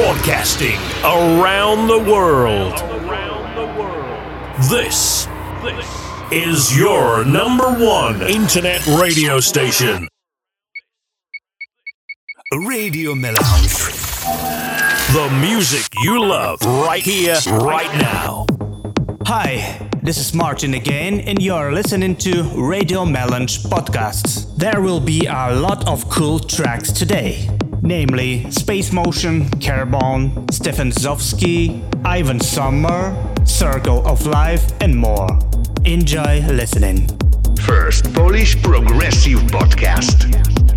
Broadcasting around the world. This is your number one internet radio station. Radio Melange. The music you love right here, right now. Hi, this is Martin again, and you're listening to Radio Melange Podcasts. There will be a lot of cool tracks today, namely Space Motion, Carbon, Stefan Zofsky, Ivan Sommer, Circle of Life, and more. Enjoy listening. First Polish Progressive Podcast.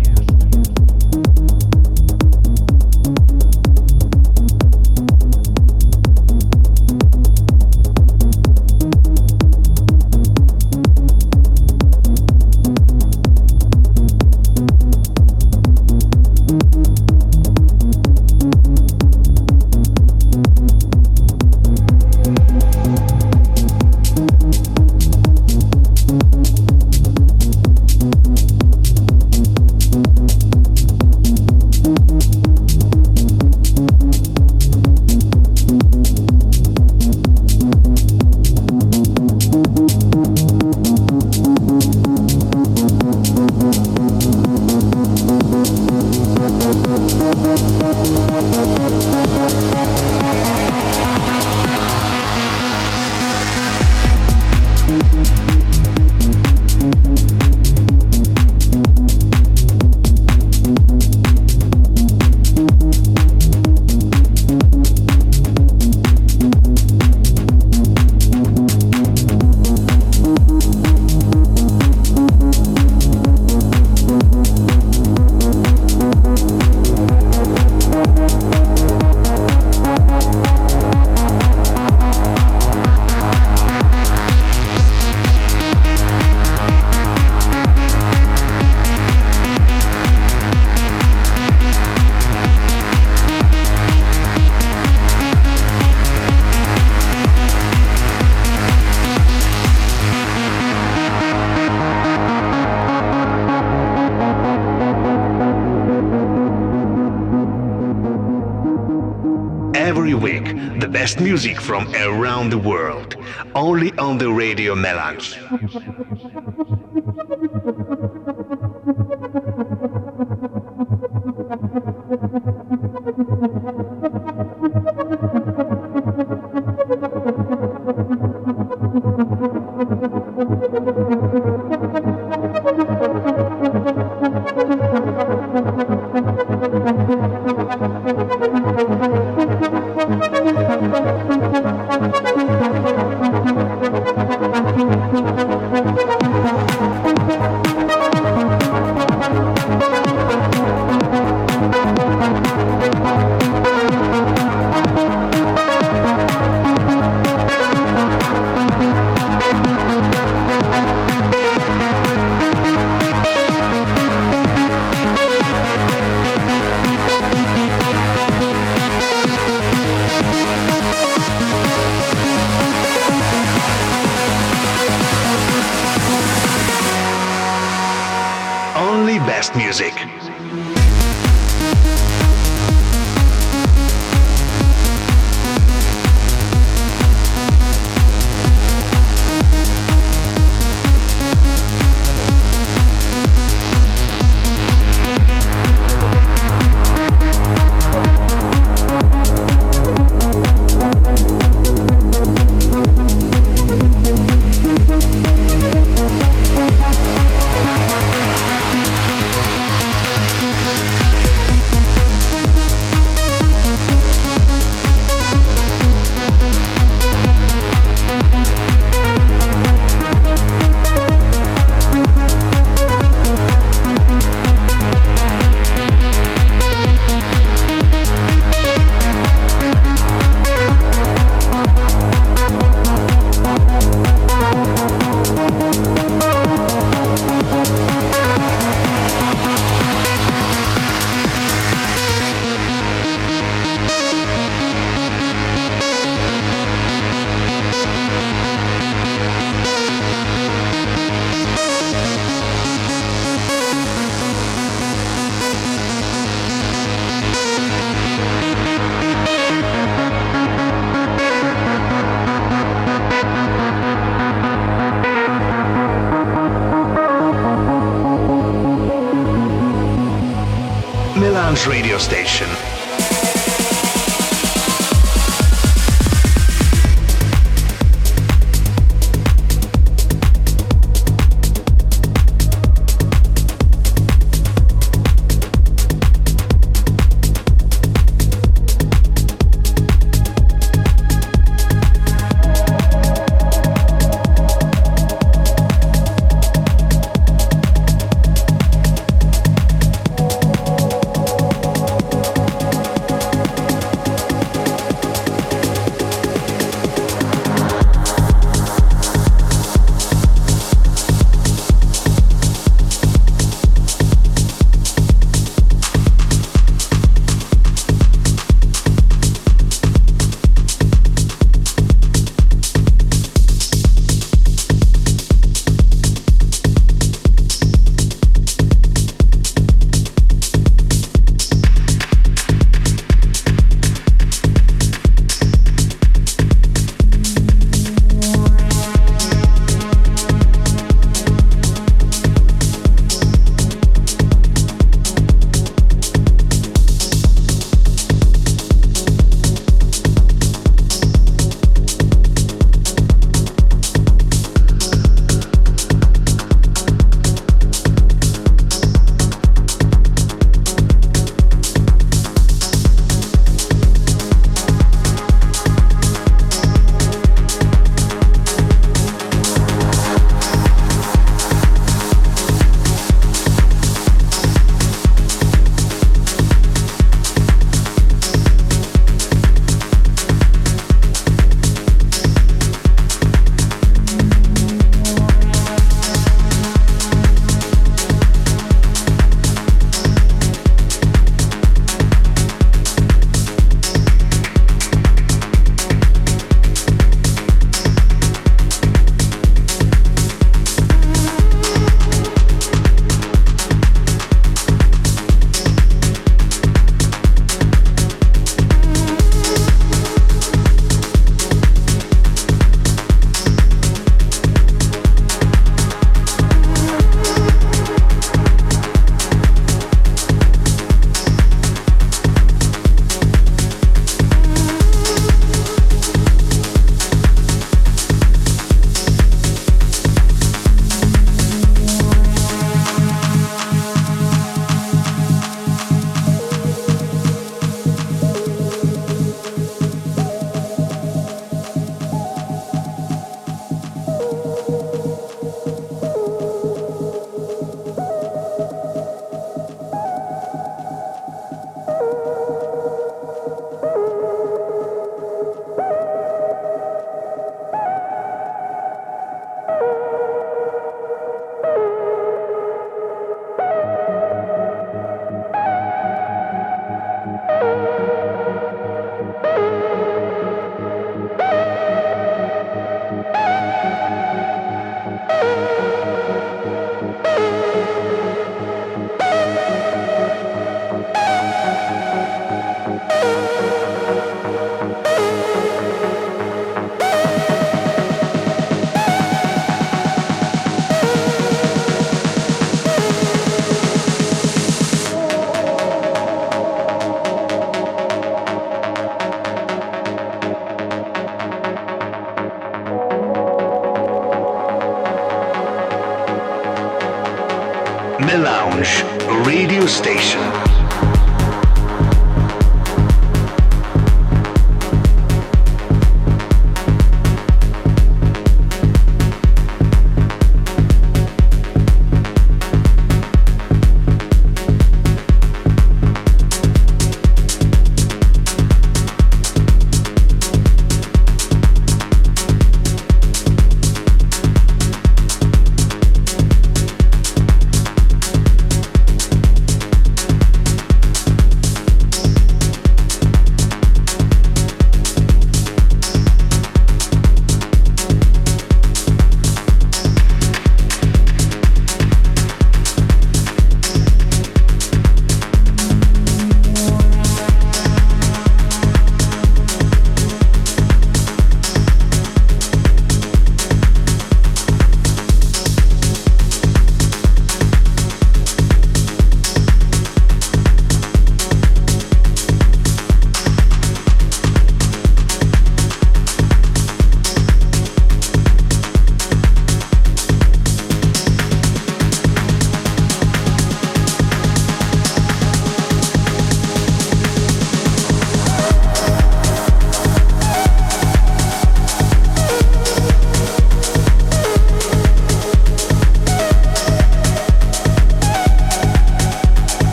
Best music from around the world, only on the Radio Melange.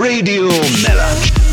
Radio Melange.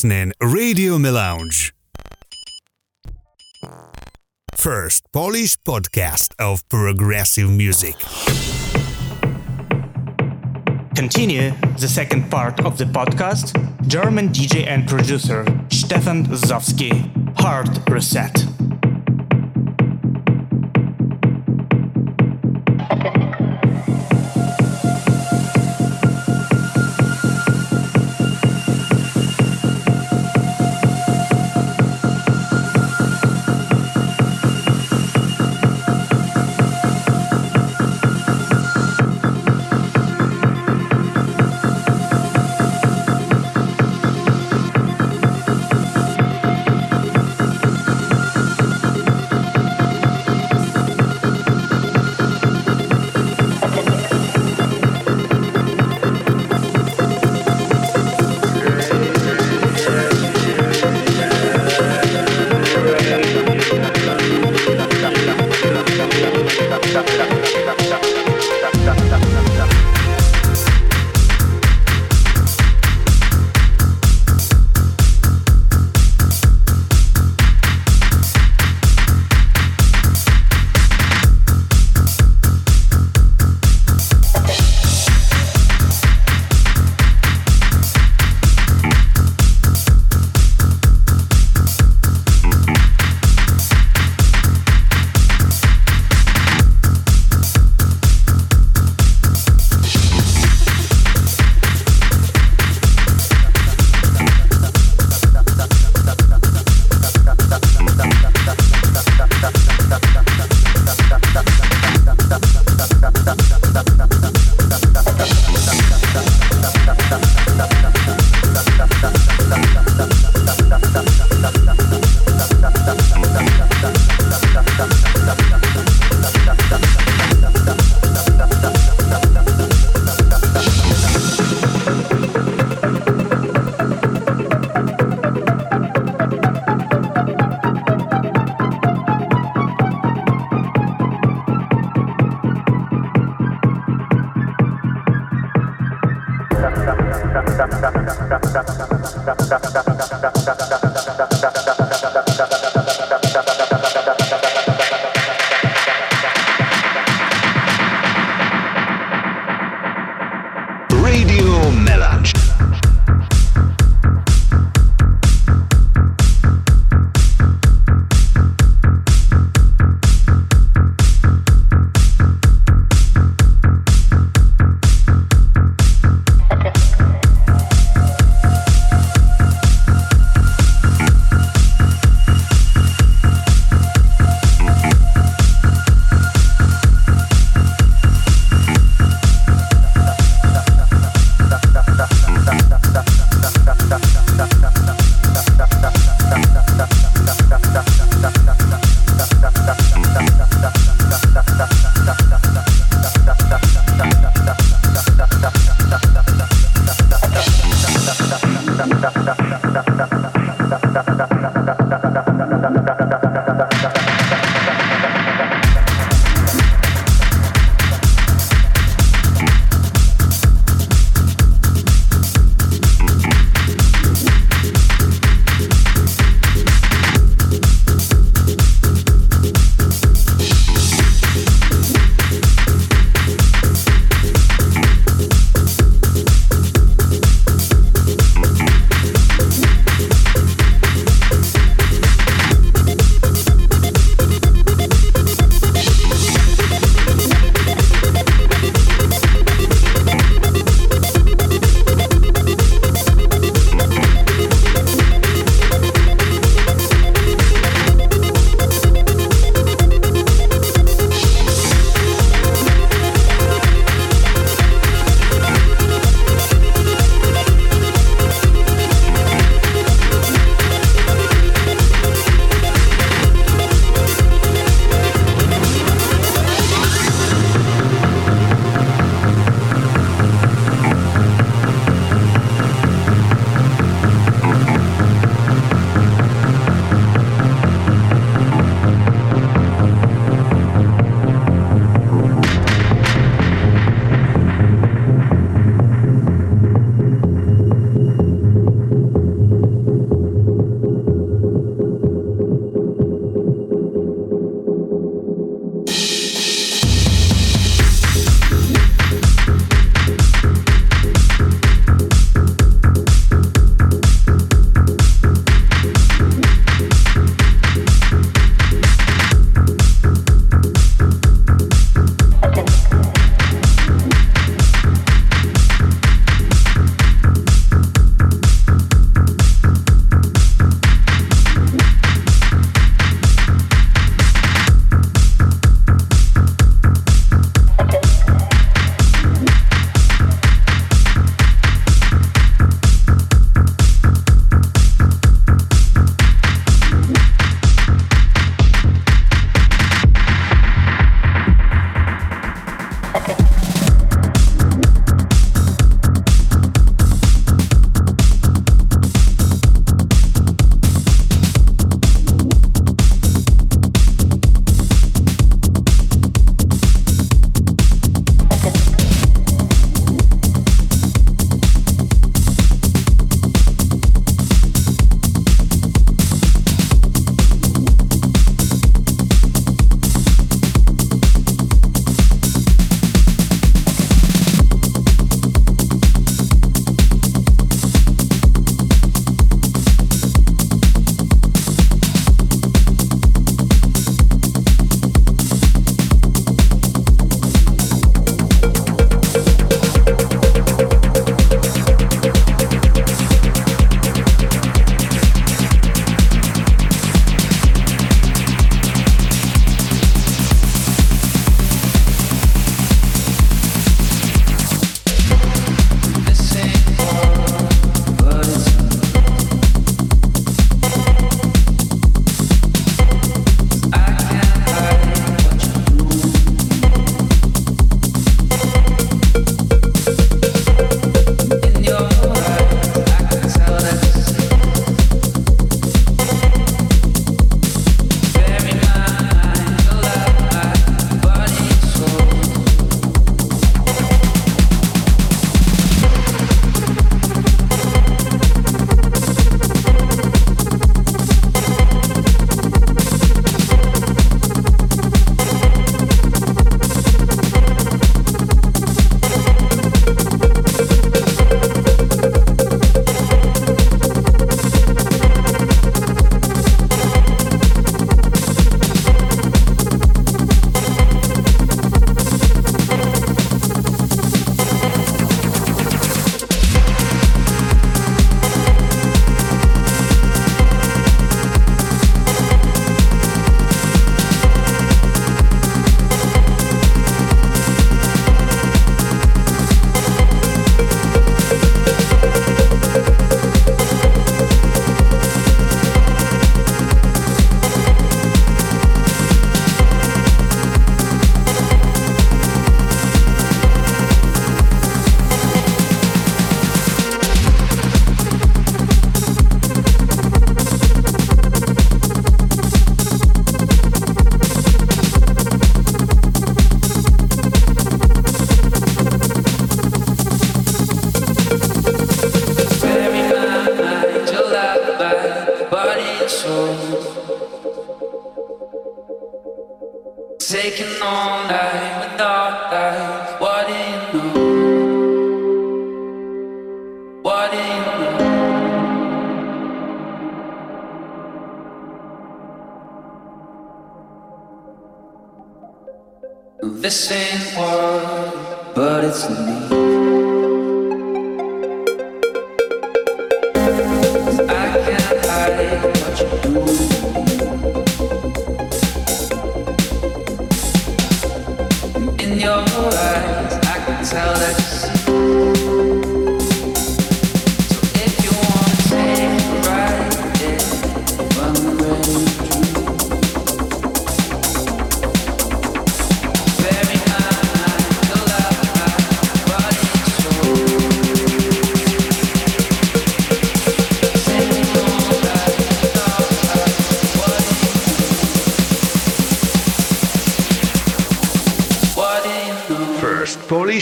Listening Radio Melange. First Polish podcast of progressive music. Continue the second part of the podcast. German DJ and producer Stefan Zowski, Hard Reset.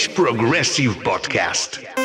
Progressive Podcast.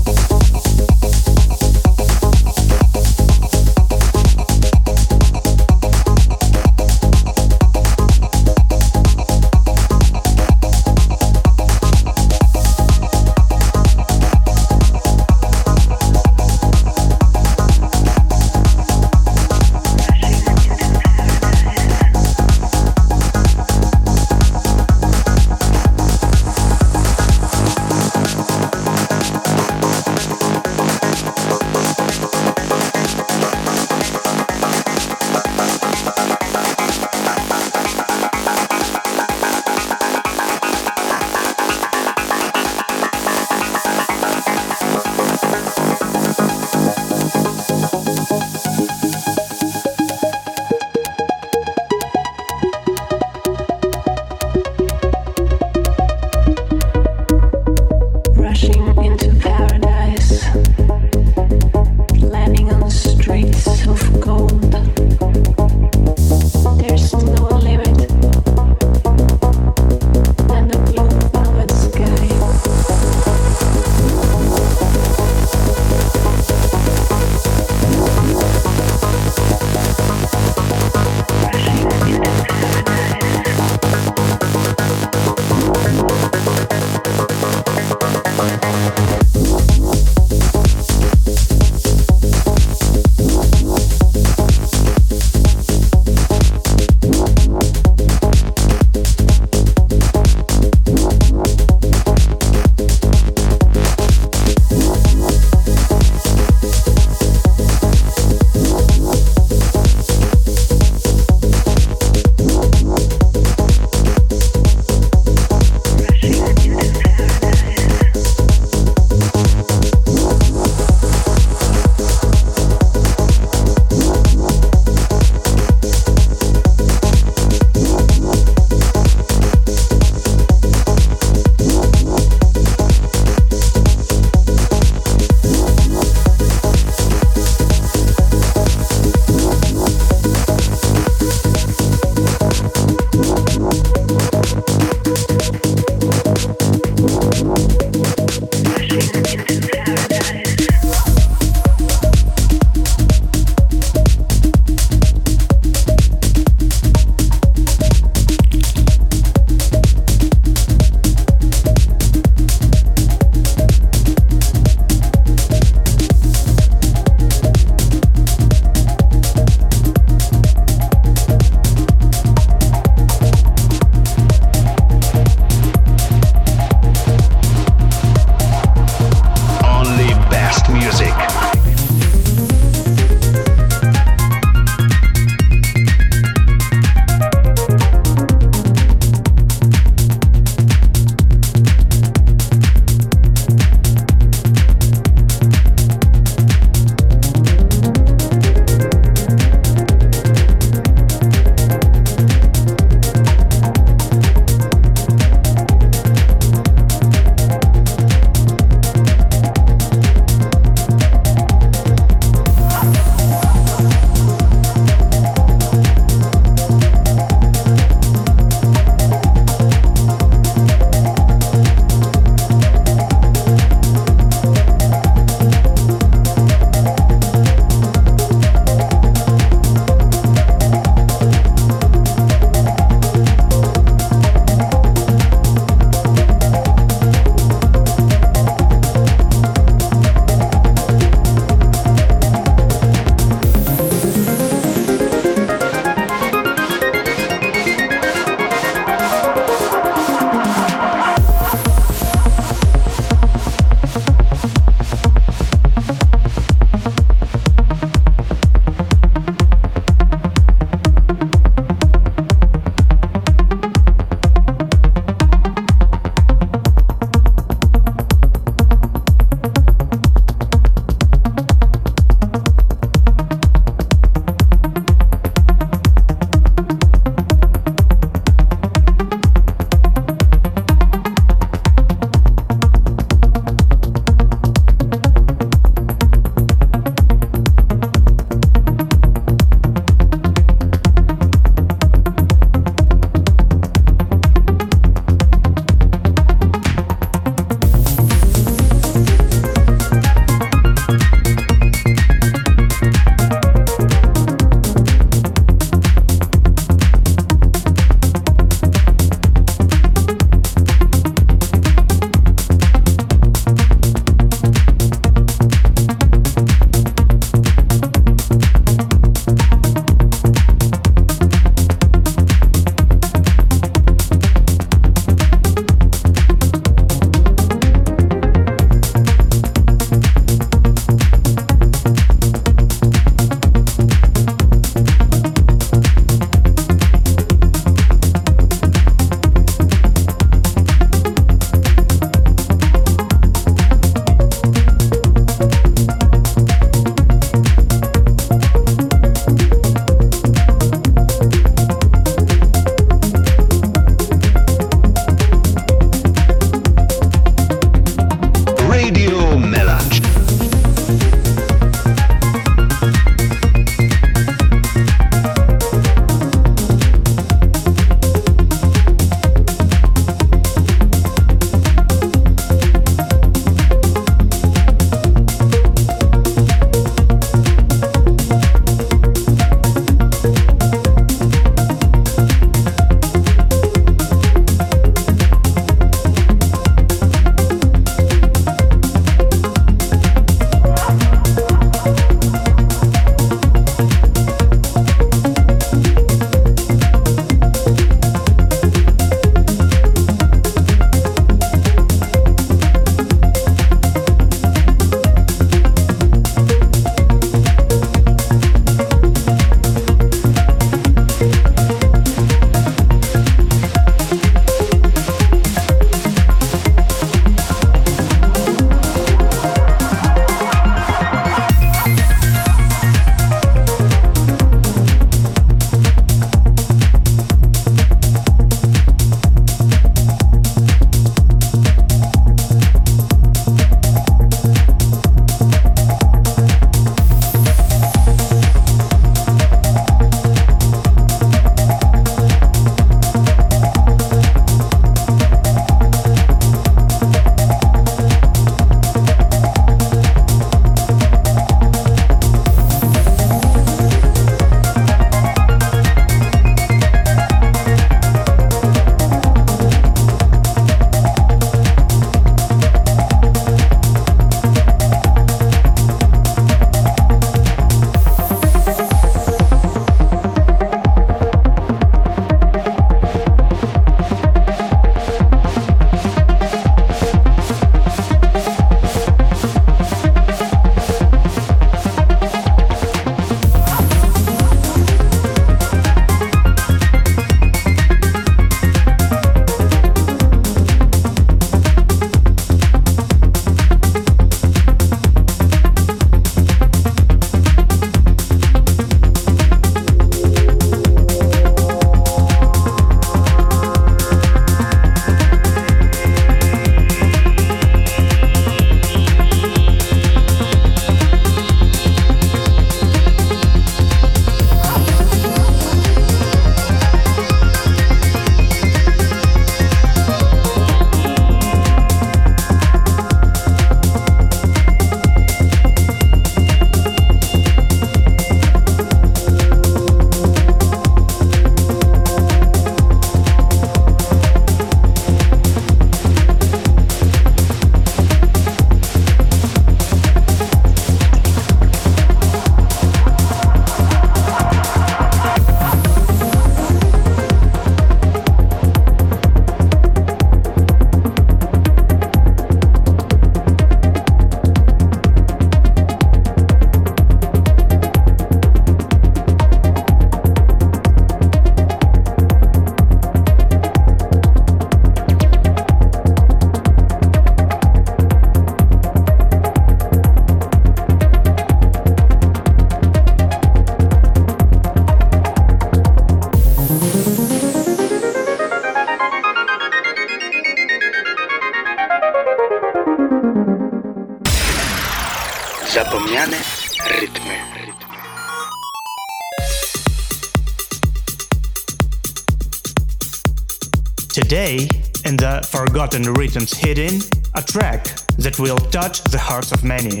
Forgotten Rhythms Hidden, a track that will touch the hearts of many.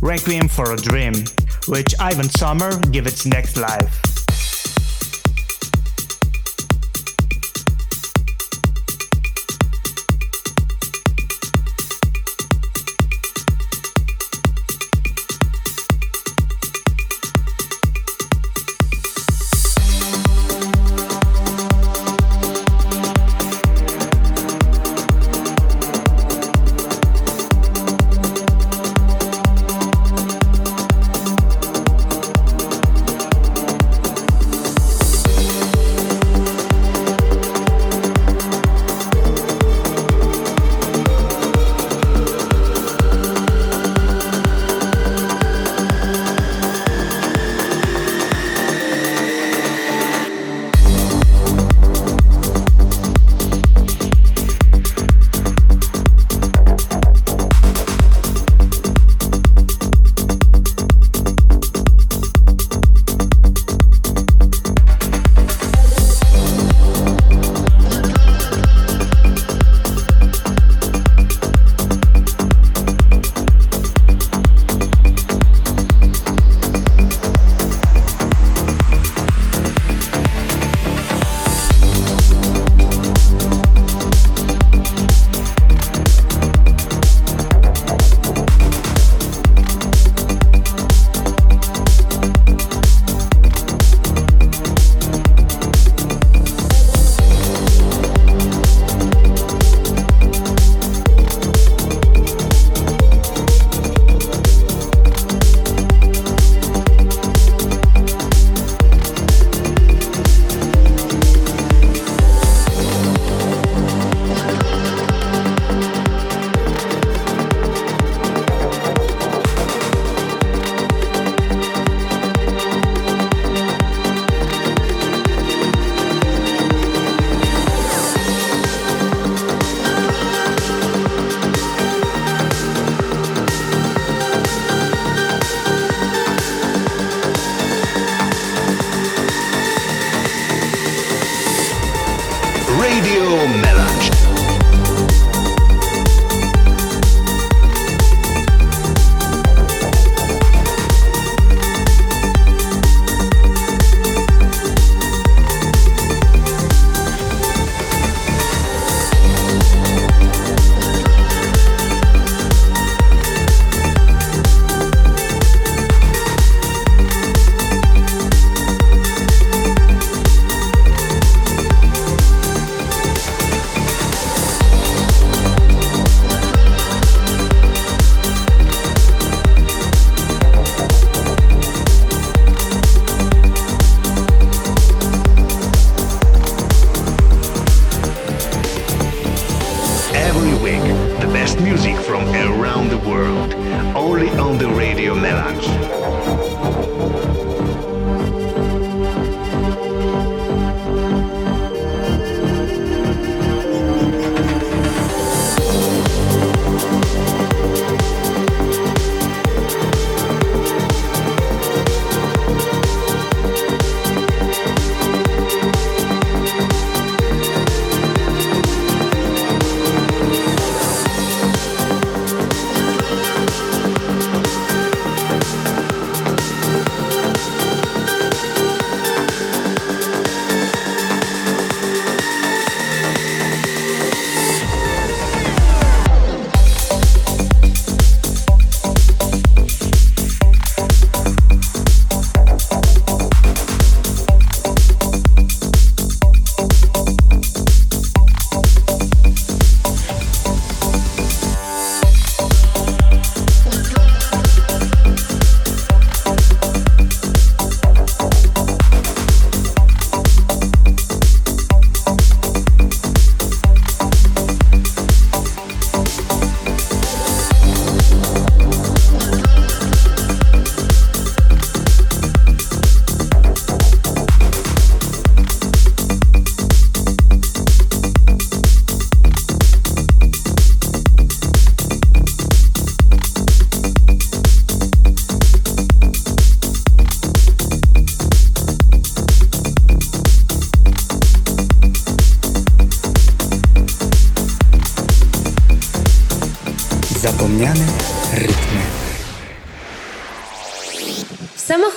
Requiem for a Dream, which Ivan Sommer give its next life.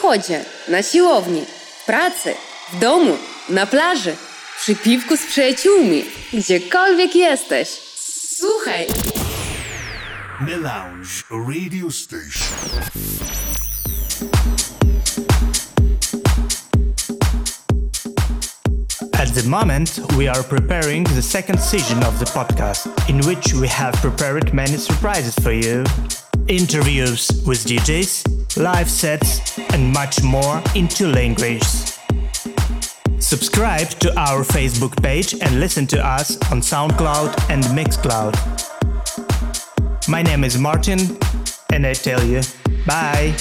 Samochodzie, na siłowni, w pracy, w domu, na plaży, przy piwku z przyjaciółmi, gdziekolwiek jesteś. Słuchaj! Melange Radio Station. At the moment, we are preparing the second season of the podcast, in which we have prepared many surprises for you. Interviews with DJs, live sets, and much more in two languages. Subscribe to our Facebook page and listen to us on SoundCloud and Mixcloud. My name is Martin, and I tell you, bye.